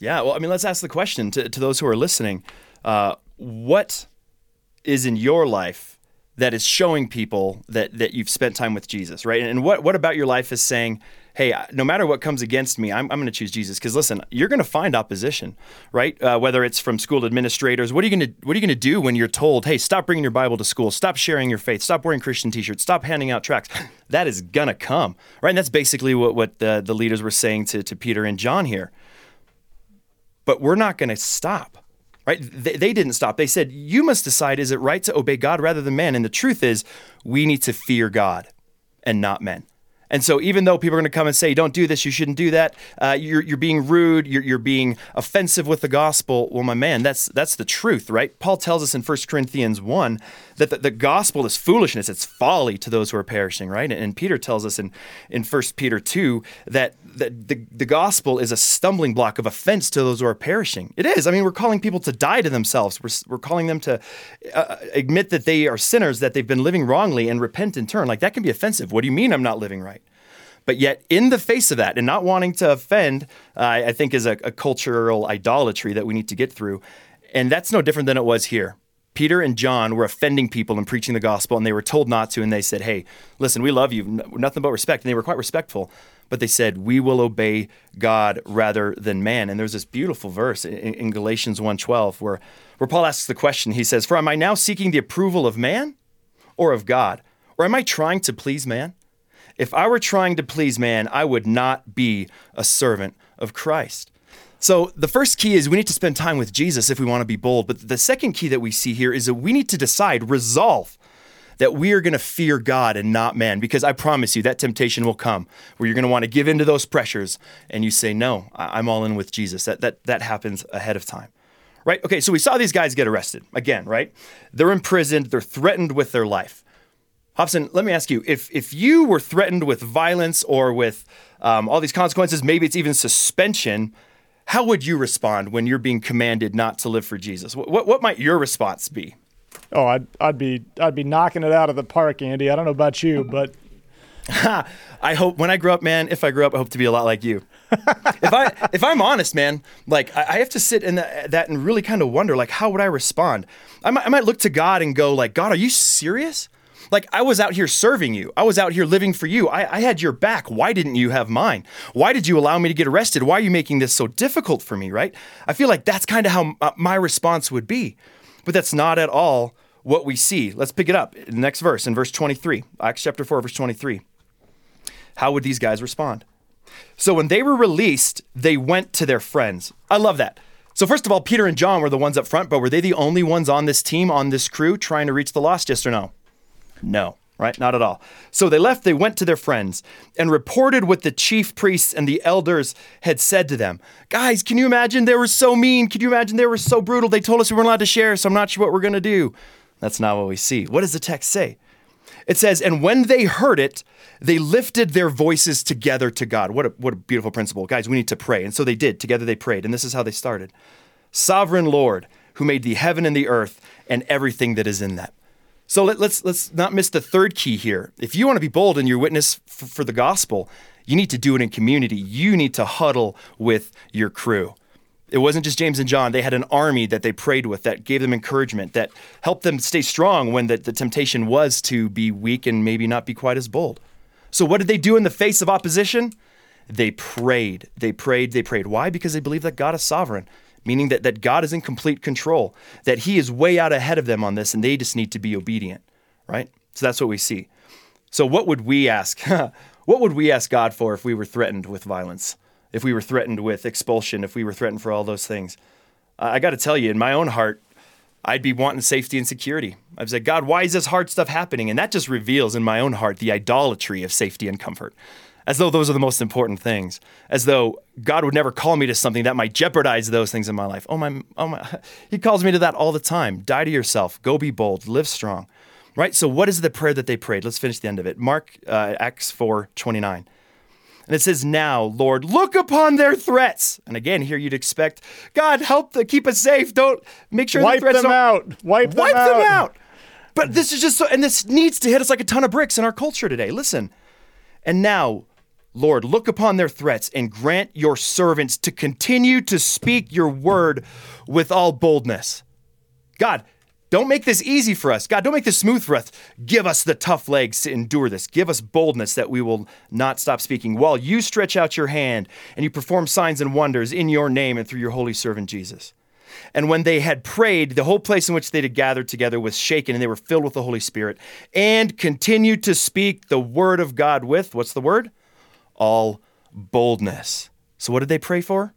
Yeah, well, I mean, let's ask the question to, to those who are listening: uh, What is in your life that is showing people that that you've spent time with Jesus, right? And what what about your life is saying, hey, no matter what comes against me, I'm, I'm going to choose Jesus. Because listen, you're going to find opposition, right? Uh, whether it's from school administrators, what are you going to what are you going to do when you're told, hey, stop bringing your Bible to school, stop sharing your faith, stop wearing Christian T-shirts, stop handing out tracts? that is gonna come, right? And that's basically what what the, the leaders were saying to to Peter and John here. But we're not going to stop right? They, they, didn't stop. They said, You must decide is it right to obey God rather than man? And the truth is, we need to fear God and not men. And so, even though people are going to come and say, "Don't do this. You shouldn't do that. Uh, you're, you're being rude. You're, you're being offensive with the gospel." Well, my man, that's that's the truth, right? Paul tells us in 1 Corinthians one that the, the gospel is foolishness. It's folly to those who are perishing, right? And, and Peter tells us in in 1 Peter two that the, the the gospel is a stumbling block of offense to those who are perishing. It is. I mean, we're calling people to die to themselves. We're we're calling them to uh, admit that they are sinners, that they've been living wrongly, and repent in turn. Like that can be offensive. What do you mean I'm not living right? But yet, in the face of that, and not wanting to offend, uh, I think is a, a cultural idolatry that we need to get through. And that's no different than it was here. Peter and John were offending people and preaching the gospel, and they were told not to. And they said, Hey, listen, we love you, nothing but respect. And they were quite respectful, but they said, We will obey God rather than man. And there's this beautiful verse in, in Galatians 1:12 where, where Paul asks the question, he says, For am I now seeking the approval of man or of God? Or am I trying to please man? If I were trying to please man, I would not be a servant of Christ. So the first key is we need to spend time with Jesus if we want to be bold. But the second key that we see here is that we need to decide, resolve that we are going to fear God and not man. Because I promise you, that temptation will come where you're going to want to give into those pressures and you say, No, I'm all in with Jesus. That, that, that happens ahead of time. Right? Okay, so we saw these guys get arrested again, right? They're imprisoned, they're threatened with their life. Hobson, let me ask you if if you were threatened with violence or with um, all these consequences, maybe it's even suspension. How would you respond when you're being commanded not to live for Jesus? What, what, what might your response be? Oh, I'd, I'd be I'd be knocking it out of the park, Andi. I don't know about you, but I hope when I grow up, man. If I grow up, I hope to be a lot like you. if I if I'm honest, man, like I, I have to sit in the, that and really kind of wonder, like, how would I respond? I might, I might look to God and go, like, God, are you serious? Like I was out here serving you. I was out here living for you. I, I, had your back. Why didn't you have mine? Why did you allow me to get arrested? Why are you making this so difficult for me, right? I feel like that's kind of how uh, my response would be. But that's not at all what we see. Let's pick it up. Next verse, in verse 23, Acts chapter 4, verse 23. How would these guys respond? So when they were released, they went to their friends. I love that. So, first of all, Peter and John were the ones up front, but were they the only ones on this team, on this crew, trying to reach the lost? Yes or no? No, right? Not at all. So they left, they went to their friends and reported what the chief priests and the elders had said to them. Guys, can you imagine they were so mean? Can you imagine they were so brutal? They told us we weren't allowed to share, so I'm not sure what we're going to do. That's not what we see. What does the text say? It says, And when they heard it, they lifted their voices together to God. What a, what a beautiful principle. Guys, we need to pray. And so they did. Together they prayed. And this is how they started Sovereign Lord, who made the heaven and the earth and everything that is in them. So let, us let's, let's not miss the third key here. If you want to be bold in your witness f- for the gospel, you need to do it in community. You need to huddle with your crew. It wasn't just James and John. They had an army that they prayed with that gave them encouragement, that helped them stay strong when the, the temptation was to be weak and maybe not be quite as bold. So, what did they do in the face of opposition? They prayed. They prayed. They prayed. Why? Because they believe that God is sovereign, meaning that, that God is in complete control, that He is way out ahead of them on this, and they just need to be obedient, right? So, that's what we see. So, what would we ask? what would we ask God for if we were threatened with violence? if we were threatened with expulsion, if we were threatened for all those things. I got to tell you, in my own heart, I'd be wanting safety and security. I'd say, God, why is this hard stuff happening? And that just reveals in my own heart the idolatry of safety and comfort, as though those are the most important things, as though God would never call me to something that might jeopardize those things in my life. Oh my, oh my, He calls me to that all the time. Die to yourself, go be bold, live strong. Right? So, what is the prayer that they prayed? Let's finish the end of it. Mark, uh, Acts 4 29. And it says, Now, Lord, look upon their threats. And again, here you'd expect, God, help them, keep us safe. Don't make sure wipe the threats them out. Wipe them out. wipe out. them out. But this is just so, and this needs to hit us like a ton of bricks in our culture today. Listen. And now, Lord, look upon their threats and grant your servants to continue to speak your word with all boldness. God, don't make this easy for us. God, don't make this smooth for us. Give us the tough legs to endure this. Give us boldness that we will not stop speaking while you stretch out your hand and you perform signs and wonders in your name and through your holy servant Jesus. And when they had prayed, the whole place in which they had gathered together was shaken, and they were filled with the Holy Spirit and continued to speak the word of God with what's the word? All boldness. So, what did they pray for?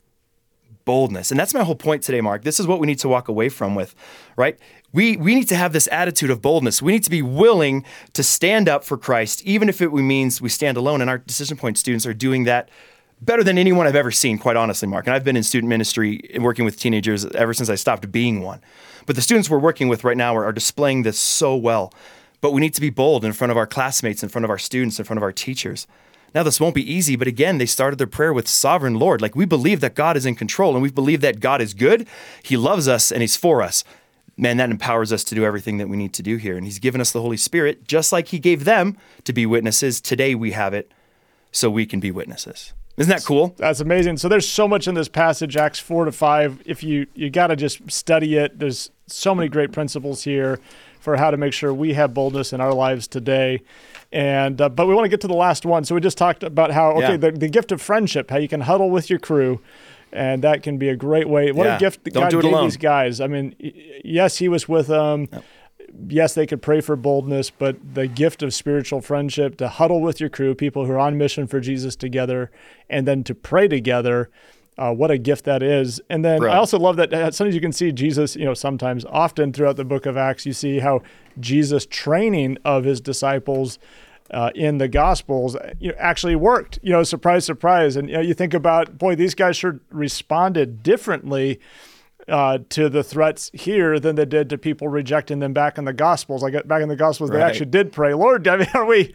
boldness. And that's my whole point today, Mark. This is what we need to walk away from with, right? We, we need to have this attitude of boldness. We need to be willing to stand up for Christ, even if it means we stand alone. And our decision point students are doing that better than anyone I've ever seen, quite honestly, Mark. And I've been in student ministry working with teenagers ever since I stopped being one. But the students we're working with right now are, are displaying this so well. But we need to be bold in front of our classmates, in front of our students, in front of our teachers. Now, this won't be easy, but again, they started their prayer with sovereign Lord. Like we believe that God is in control and we believe that God is good. He loves us and He's for us. Man, that empowers us to do everything that we need to do here. And He's given us the Holy Spirit, just like He gave them to be witnesses. Today we have it so we can be witnesses. Isn't that cool? That's amazing. So there's so much in this passage, Acts four to five. If you you got to just study it, there's so many great principles here for how to make sure we have boldness in our lives today. And uh, but we want to get to the last one. So we just talked about how okay, yeah. the, the gift of friendship, how you can huddle with your crew and that can be a great way. What yeah. a gift Don't God gave these guys. I mean, yes, He was with them. Yep. Yes, they could pray for boldness, but the gift of spiritual friendship to huddle with your crew, people who are on mission for Jesus together, and then to pray together. Uh, what a gift that is. And then Bro. I also love that uh, sometimes you can see Jesus, you know, sometimes, often throughout the book of Acts, you see how Jesus' training of his disciples uh, in the Gospels you know, actually worked. You know, surprise, surprise. And you, know, you think about, boy, these guys sure responded differently uh, to the threats here than they did to people rejecting them back in the Gospels. Like back in the Gospels, right. they actually did pray, Lord, I mean, are we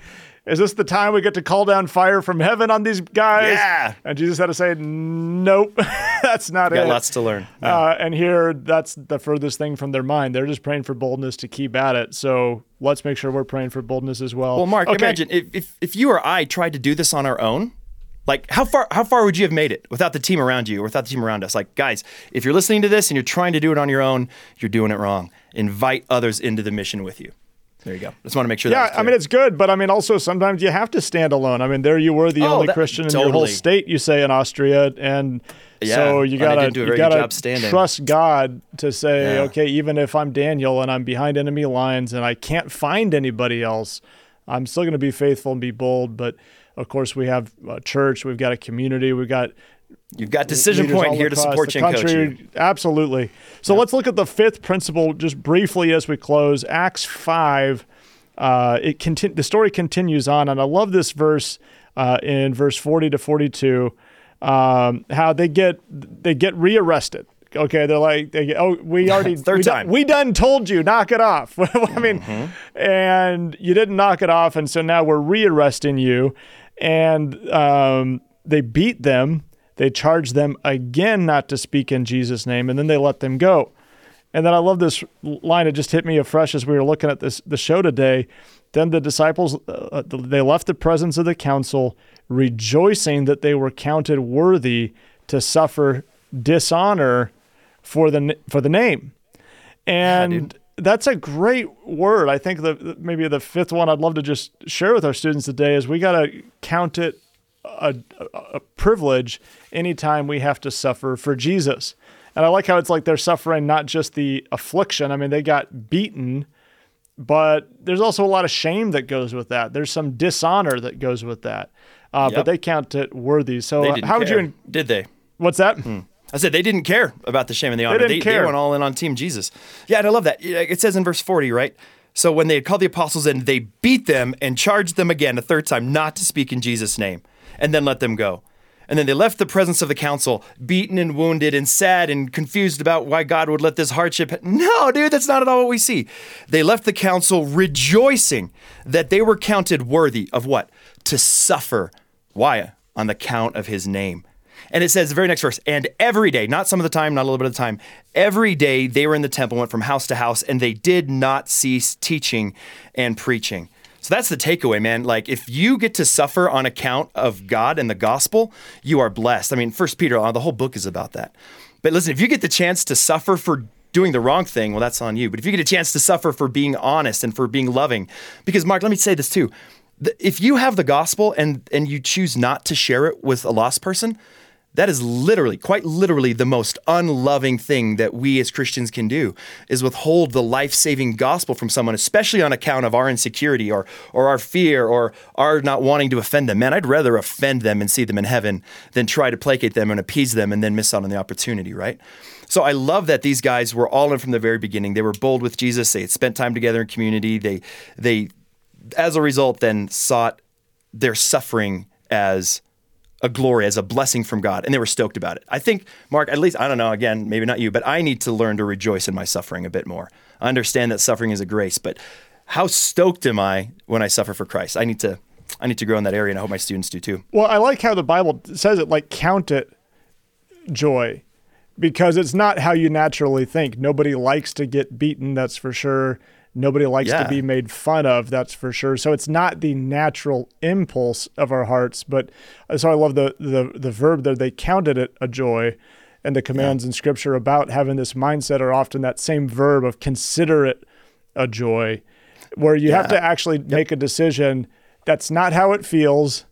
is this the time we get to call down fire from heaven on these guys? Yeah. And Jesus had to say, nope, that's not got it. lots to learn. Yeah. Uh, and here, that's the furthest thing from their mind. They're just praying for boldness to keep at it. So let's make sure we're praying for boldness as well. Well, Mark, okay. imagine if, if, if you or I tried to do this on our own, like how far how far would you have made it without the team around you or without the team around us? Like guys, if you're listening to this and you're trying to do it on your own, you're doing it wrong. Invite others into the mission with you. There you go. Just want to make sure. Yeah, I mean it's good, but I mean also sometimes you have to stand alone. I mean there you were the oh, only that, Christian in your whole state, you say in Austria, and yeah, so you gotta you gotta trust God to say, yeah. okay, even if I'm Daniel and I'm behind enemy lines and I can't find anybody else, I'm still going to be faithful and be bold. But of course, we have a church, we've got a community, we've got You've got Decision Point here to support you coach. Absolutely. So yeah. let's look at the fifth principle just briefly as we close. Acts 5, uh, it conti- the story continues on, and I love this verse uh, in verse 40 to 42, um, how they get they get rearrested. Okay, they're like, they get, oh, we already third we time. Done, we done told you, knock it off. I mean, mm-hmm. and you didn't knock it off, and so now we're rearresting you, and um, they beat them they charge them again not to speak in Jesus' name, and then they let them go. And then I love this line. It just hit me afresh as we were looking at this the show today. Then the disciples uh, they left the presence of the council, rejoicing that they were counted worthy to suffer dishonor for the for the name. And dude. that's a great word. I think the maybe the fifth one I'd love to just share with our students today is we got to count it a, a, privilege anytime we have to suffer for Jesus. And I like how it's like they're suffering not just the affliction. I mean, they got beaten, but there's also a lot of shame that goes with that. There's some dishonor that goes with that. Uh, But they count it worthy. So They uh, how would you? care, did they? What's that? I said they didn't care about the shame and the honor. They, didn't They, care. went all in on Team Jesus. Yeah, and I love that. It says in verse 40, right? So when they had called the apostles in, they beat them and charged them again a third time not to speak in Jesus' name, and then let them go. And then they left the presence of the council, beaten and wounded and sad and confused about why God would let this hardship. ha- No, dude, that's not at all what we see. They left the council rejoicing that they were counted worthy of what? To suffer. Why? On the count of his name. And it says the very next verse, and every day, not some of the time, not a little bit of the time, every day they were in the temple, went from house to house, and they did not cease teaching and preaching. So that's the takeaway, man. Like if you get to suffer on account of God and the gospel, you are blessed. I mean, First Peter, uh, the whole book is about that. But listen, if you get the chance to suffer for doing the wrong thing, well, that's on you. But if you get a chance to suffer for being honest and for being loving, because Mark, let me say this too. If you have the gospel and and you choose not to share it with a lost person, that is literally, quite literally, the most unloving thing that we as Christians can do is withhold the life-saving gospel from someone, especially on account of our insecurity or or our fear or our not wanting to offend them. Man, I'd rather offend them and see them in heaven than try to placate them and appease them and then miss out on the opportunity, right? So I love that these guys were all in from the very beginning. They were bold with Jesus. They had spent time together in community. They they as a result then sought their suffering as a glory, as a blessing from God, and they were stoked about it. I think, Mark, at least, I don't know, again, maybe not you, but I need to learn to rejoice in my suffering a bit more. I understand that suffering is a grace, but how stoked am I when I suffer for Christ? I need to. I need to grow in that area, and I hope my students do too. Well, I like how the Bible says it like count it joy because it's not how you naturally think. Nobody likes to get beaten, that's for sure. Nobody likes Yeah. to be made fun of, that's for sure. So it's not the natural impulse of our hearts, but uh, so I love the the the verb there they counted it a joy. And the commands in scripture about having this mindset are often that same verb of consider it a joy, where you have to actually make a decision. That's not how it feels.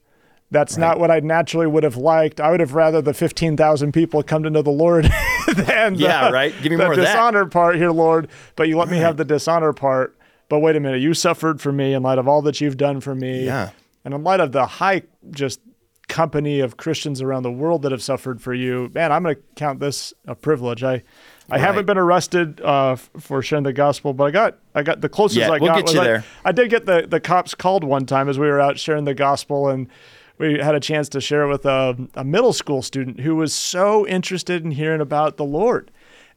That's not what I naturally would have liked. I would have rather the 15,000 people come to know the Lord than Yeah, the, right? Give me the more of that. dishonor part here, Lord. But you let me have the dishonor part. But wait a minute, you suffered for me in light of all that you've done for me. Yeah. And in light of the high just company of Christians around the world that have suffered for you, man, I'm going to count this a privilege. I I haven't been arrested uh, for sharing the gospel, but I got I got the closest Yeah, I we'll got get was you I, there. I did get the the cops called one time as we were out sharing the gospel and we had a chance to share with a, a middle school student who was so interested in hearing about the Lord.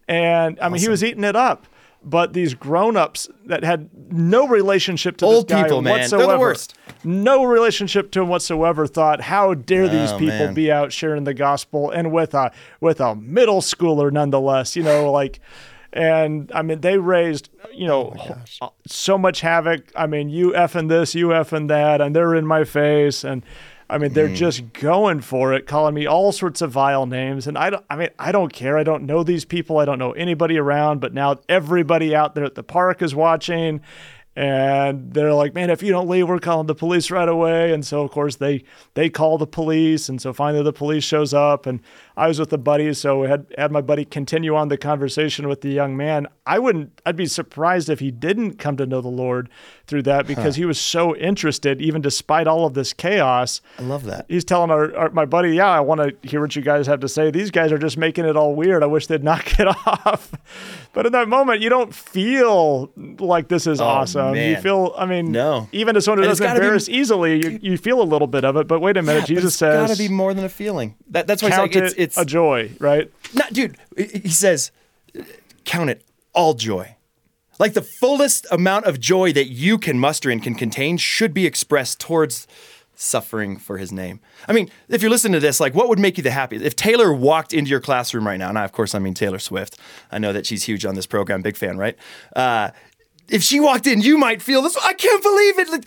And I mean, he was eating it up. But these grown-ups that had no relationship to Old this guy people, man. They're the worst. no relationship to him whatsoever, thought, "How dare oh, these Oh, people man. be out sharing the gospel?" And with a with a middle schooler, nonetheless, you know, like, and I mean, they raised, you know, Oh uh, so much havoc. I mean, you effing this, you effing that, and they're in my face, and I mean, Mm. they're just going for it, calling me all sorts of vile names, and I don't. I mean, I don't care. I don't know these people. I don't know anybody around, but now everybody out there at the park is watching. And they're like, man, if you don't leave, we're calling the police right away. And so, of course, they they call the police, and so finally the police shows up. And I was with a buddy, so I had had my buddy continue on the conversation with the young man. I wouldn't, I'd be surprised if he didn't come to know the Lord through that because he was so interested, even despite all of this chaos. I love that. He's telling our, our my buddy, yeah, I want to hear what you guys have to say. These guys are just making it all weird. I wish they'd knock it off. But in that moment, you don't feel like this is oh, awesome. You Oh, feel, I mean, No. even as someone who And doesn't gotta be- embarrass easily, you, you feel a little bit of it. But wait a minute, Yeah, Jesus it's says, got to be more than a feeling. That, that's why it's, it's it it's a joy, right? not, dude. He says, count it all joy. Like the fullest amount of joy that you can muster and can contain should be expressed towards suffering for his name. I mean, if you're listening to this, like, what would make you the happiest? If Taylor walked into your classroom right now, and I, of course, I mean Taylor Swift. I know that she's huge on this program, big fan, right? Uh, if she walked in, you might feel this. I can't believe it.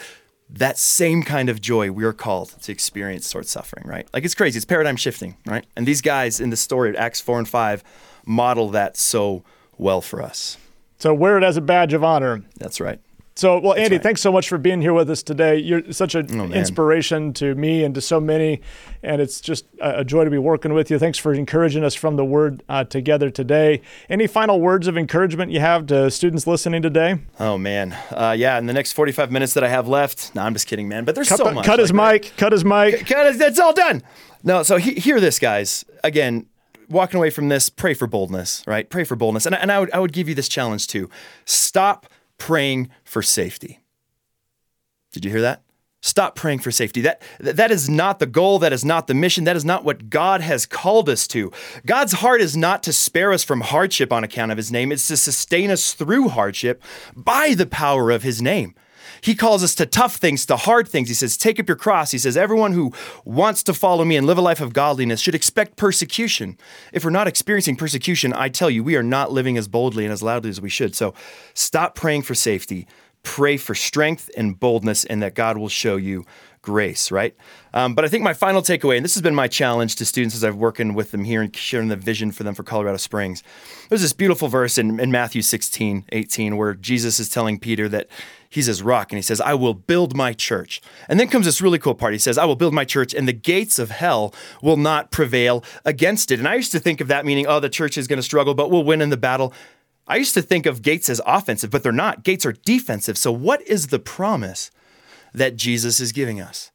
That same kind of joy we're called to experience towards suffering, right? Like it's crazy. It's paradigm shifting, right? And these guys in the story, at Acts 4 and 5, model that so well for us. So wear it as a badge of honor. That's right. So, well, Andi, right. thanks so much for being here with us today. You're such an oh, inspiration to me and to so many, and it's just a joy to be working with you. Thanks for encouraging us from the Word uh, together today. Any final words of encouragement you have to students listening today? Oh man, uh, yeah. In the next 45 minutes that I have left, no, I'm just kidding, man. But there's cut so much. Cut his mic. Cut his mic. C- cut his. That's all done. No, so he, hear this, guys. Again, walking away from this, pray for boldness, right? Pray for boldness, and and I would I would give you this challenge too. Stop praying for safety. Did you hear that? Stop praying for safety. That, that is not the goal. That is not the mission. That is not what God has called us to. God's heart is not to spare us from hardship on account of his name, it's to sustain us through hardship by the power of his name. He calls us to tough things, to hard things. He says, Take up your cross. He says, Everyone who wants to follow me and live a life of godliness should expect persecution. If we're not experiencing persecution, I tell you, we are not living as boldly and as loudly as we should. So stop praying for safety pray for strength and boldness and that God will show you grace, right? Um, but I think my final takeaway, and this has been my challenge to students as I've working with them here and sharing the vision for them for Colorado Springs. There's this beautiful verse in, in Matthew 16, 18, where Jesus is telling Peter that he's his rock, and he says, I will build my church. And then comes this really cool part. He says, I will build my church, and the gates of hell will not prevail against it. And I used to think of that meaning, oh, the church is going to struggle, but we'll win in the battle. I used to think of gates as offensive, but they're not. Gates are defensive. So, what is the promise that Jesus is giving us?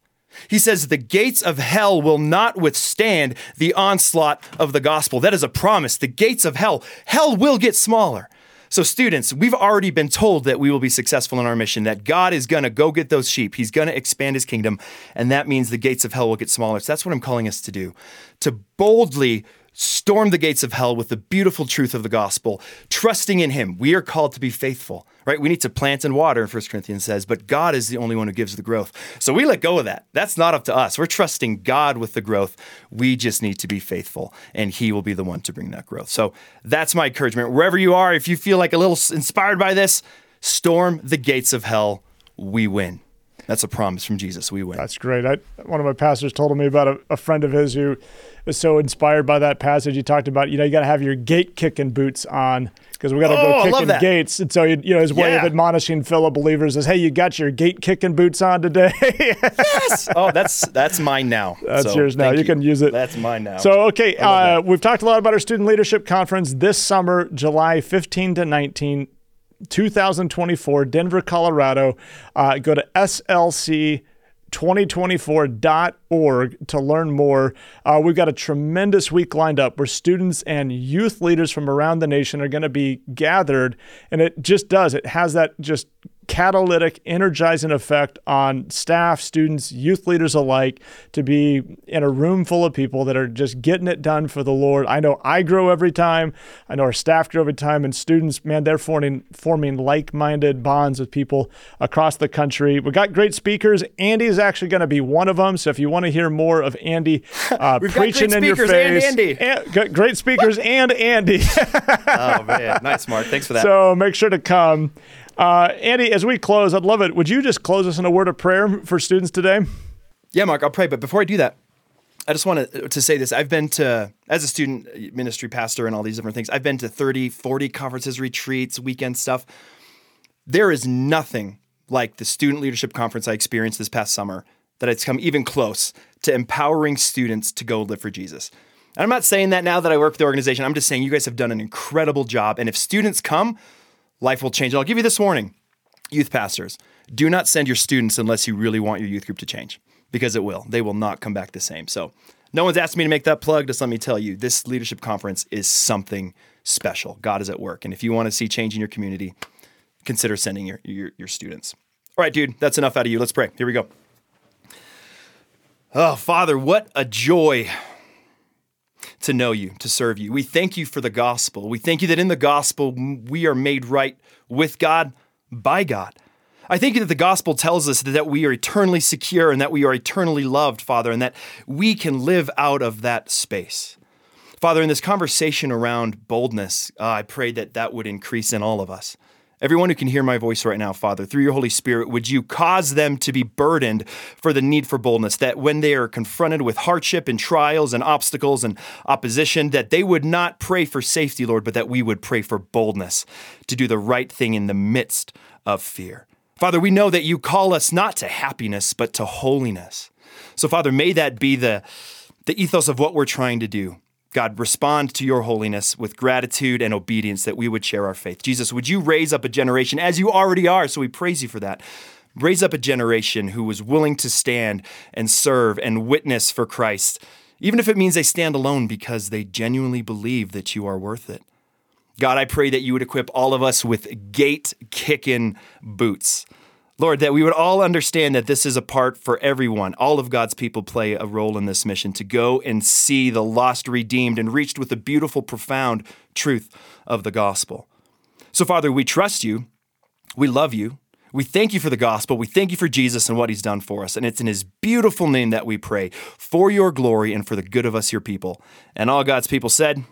He says, The gates of hell will not withstand the onslaught of the gospel. That is a promise. The gates of hell, hell will get smaller. So, students, we've already been told that we will be successful in our mission, that God is going to go get those sheep. He's going to expand his kingdom. And that means the gates of hell will get smaller. So, that's what I'm calling us to do to boldly storm the gates of hell with the beautiful truth of the gospel, trusting in him. We are called to be faithful, right? We need to plant and water, 1 Corinthians says, but God is the only one who gives the growth. So we let go of that. That's not up to us. We're trusting God with the growth. We just need to be faithful, and he will be the one to bring that growth. So that's my encouragement. Wherever you are, if you feel like a little inspired by this, storm the gates of hell. We win. That's a promise from Jesus. We win. That's great. I, one of my pastors told me about a, a friend of his who was so inspired by that passage. He talked about, you know, you got to have your gate kicking boots on because we got to oh, go kicking gates. And so, you, you know, his way yeah. of admonishing fellow believers is, hey, you got your gate kicking boots on today. yes. Oh, that's that's mine now. That's so, yours now. You, you, can use it. That's mine now. So, okay, uh, we've talked a lot about our student leadership conference this summer, July 15 to 19. 2024, Denver, Colorado. Uh, go to SLC 2024.org to learn more. Uh, we've got a tremendous week lined up where students and youth leaders from around the nation are going to be gathered. And it just does, it has that just catalytic, energizing effect on staff, students, youth leaders alike to be in a room full of people that are just getting it done for the Lord. I know I grow every time. I know our staff grow every time, and students, man, they're forming forming like-minded bonds with people across the country. We got great speakers. Andi is actually going to be one of them. So if you want to hear more of Andi uh, preaching in your face, and Andi. And, great speakers and Andi. oh man, nice, Mark. Thanks for that. So make sure to come. Uh, Andi, as we close, I'd love it. Would you just close us in a word of prayer for students today? Yeah, Mark, I'll pray. But before I do that, I just want to, to say this. I've been to, as a student ministry pastor and all these different things, I've been to 30, 40 conferences, retreats, weekend stuff. There is nothing like the student leadership conference I experienced this past summer that it's come even close to empowering students to go live for Jesus. And I'm not saying that now that I work with the organization. I'm just saying you guys have done an incredible job. And if students come, life will change. I'll give you this warning youth pastors, do not send your students unless you really want your youth group to change because it will. They will not come back the same. So, no one's asked me to make that plug. Just let me tell you, this leadership conference is something special. God is at work. And if you want to see change in your community, consider sending your, your, your students. All right, dude, that's enough out of you. Let's pray. Here we go. Oh, Father, what a joy to know you, to serve you. We thank you for the gospel. We thank you that in the gospel we are made right with God by God. I thank you that the gospel tells us that we are eternally secure and that we are eternally loved, Father, and that we can live out of that space. Father, in this conversation around boldness, uh, I pray that that would increase in all of us. Everyone who can hear my voice right now, Father, through your Holy Spirit, would you cause them to be burdened for the need for boldness, that when they are confronted with hardship and trials and obstacles and opposition, that they would not pray for safety, Lord, but that we would pray for boldness to do the right thing in the midst of fear. Father, we know that you call us not to happiness, but to holiness. So, Father, may that be the, the ethos of what we're trying to do. God, respond to your holiness with gratitude and obedience that we would share our faith. Jesus, would you raise up a generation as you already are? So we praise you for that. Raise up a generation who is willing to stand and serve and witness for Christ, even if it means they stand alone because they genuinely believe that you are worth it. God, I pray that you would equip all of us with gate kicking boots Lord, that we would all understand that this is a part for everyone. All of God's people play a role in this mission to go and see the lost redeemed and reached with the beautiful, profound truth of the gospel. So, Father, we trust you. We love you. We thank you for the gospel. We thank you for Jesus and what he's done for us. And it's in his beautiful name that we pray for your glory and for the good of us, your people. And all God's people said,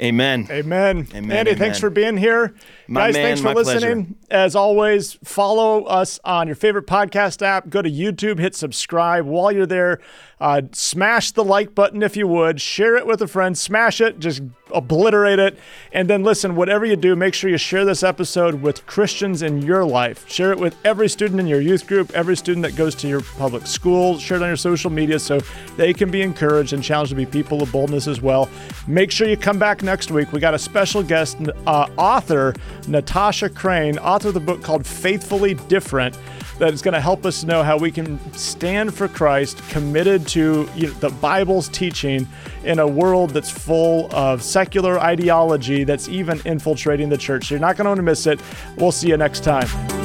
Amen. Amen. Amen. Andi, Amen. thanks for being here. My Guys, man, thanks for listening. pleasure. As always, follow us on your favorite podcast app. Go to YouTube, hit subscribe. While you're there, uh, smash the like button if you would. Share it with a friend. Smash it. Just obliterate it. And then listen, whatever you do, make sure you share this episode with Christians in your life. Share it with every student in your youth group, every student that goes to your public school. Share it on your social media so they can be encouraged and challenged to be people of boldness as well. Make sure you come back next week. We got a special guest, uh, author Natasha Crain, author of the book called Faithfully Different that is going to help us know how we can stand for Christ, committed to you know, the Bible's teaching in a world that's full of secular ideology that's even infiltrating the church. So you're not going to want to miss it. We'll see you next time.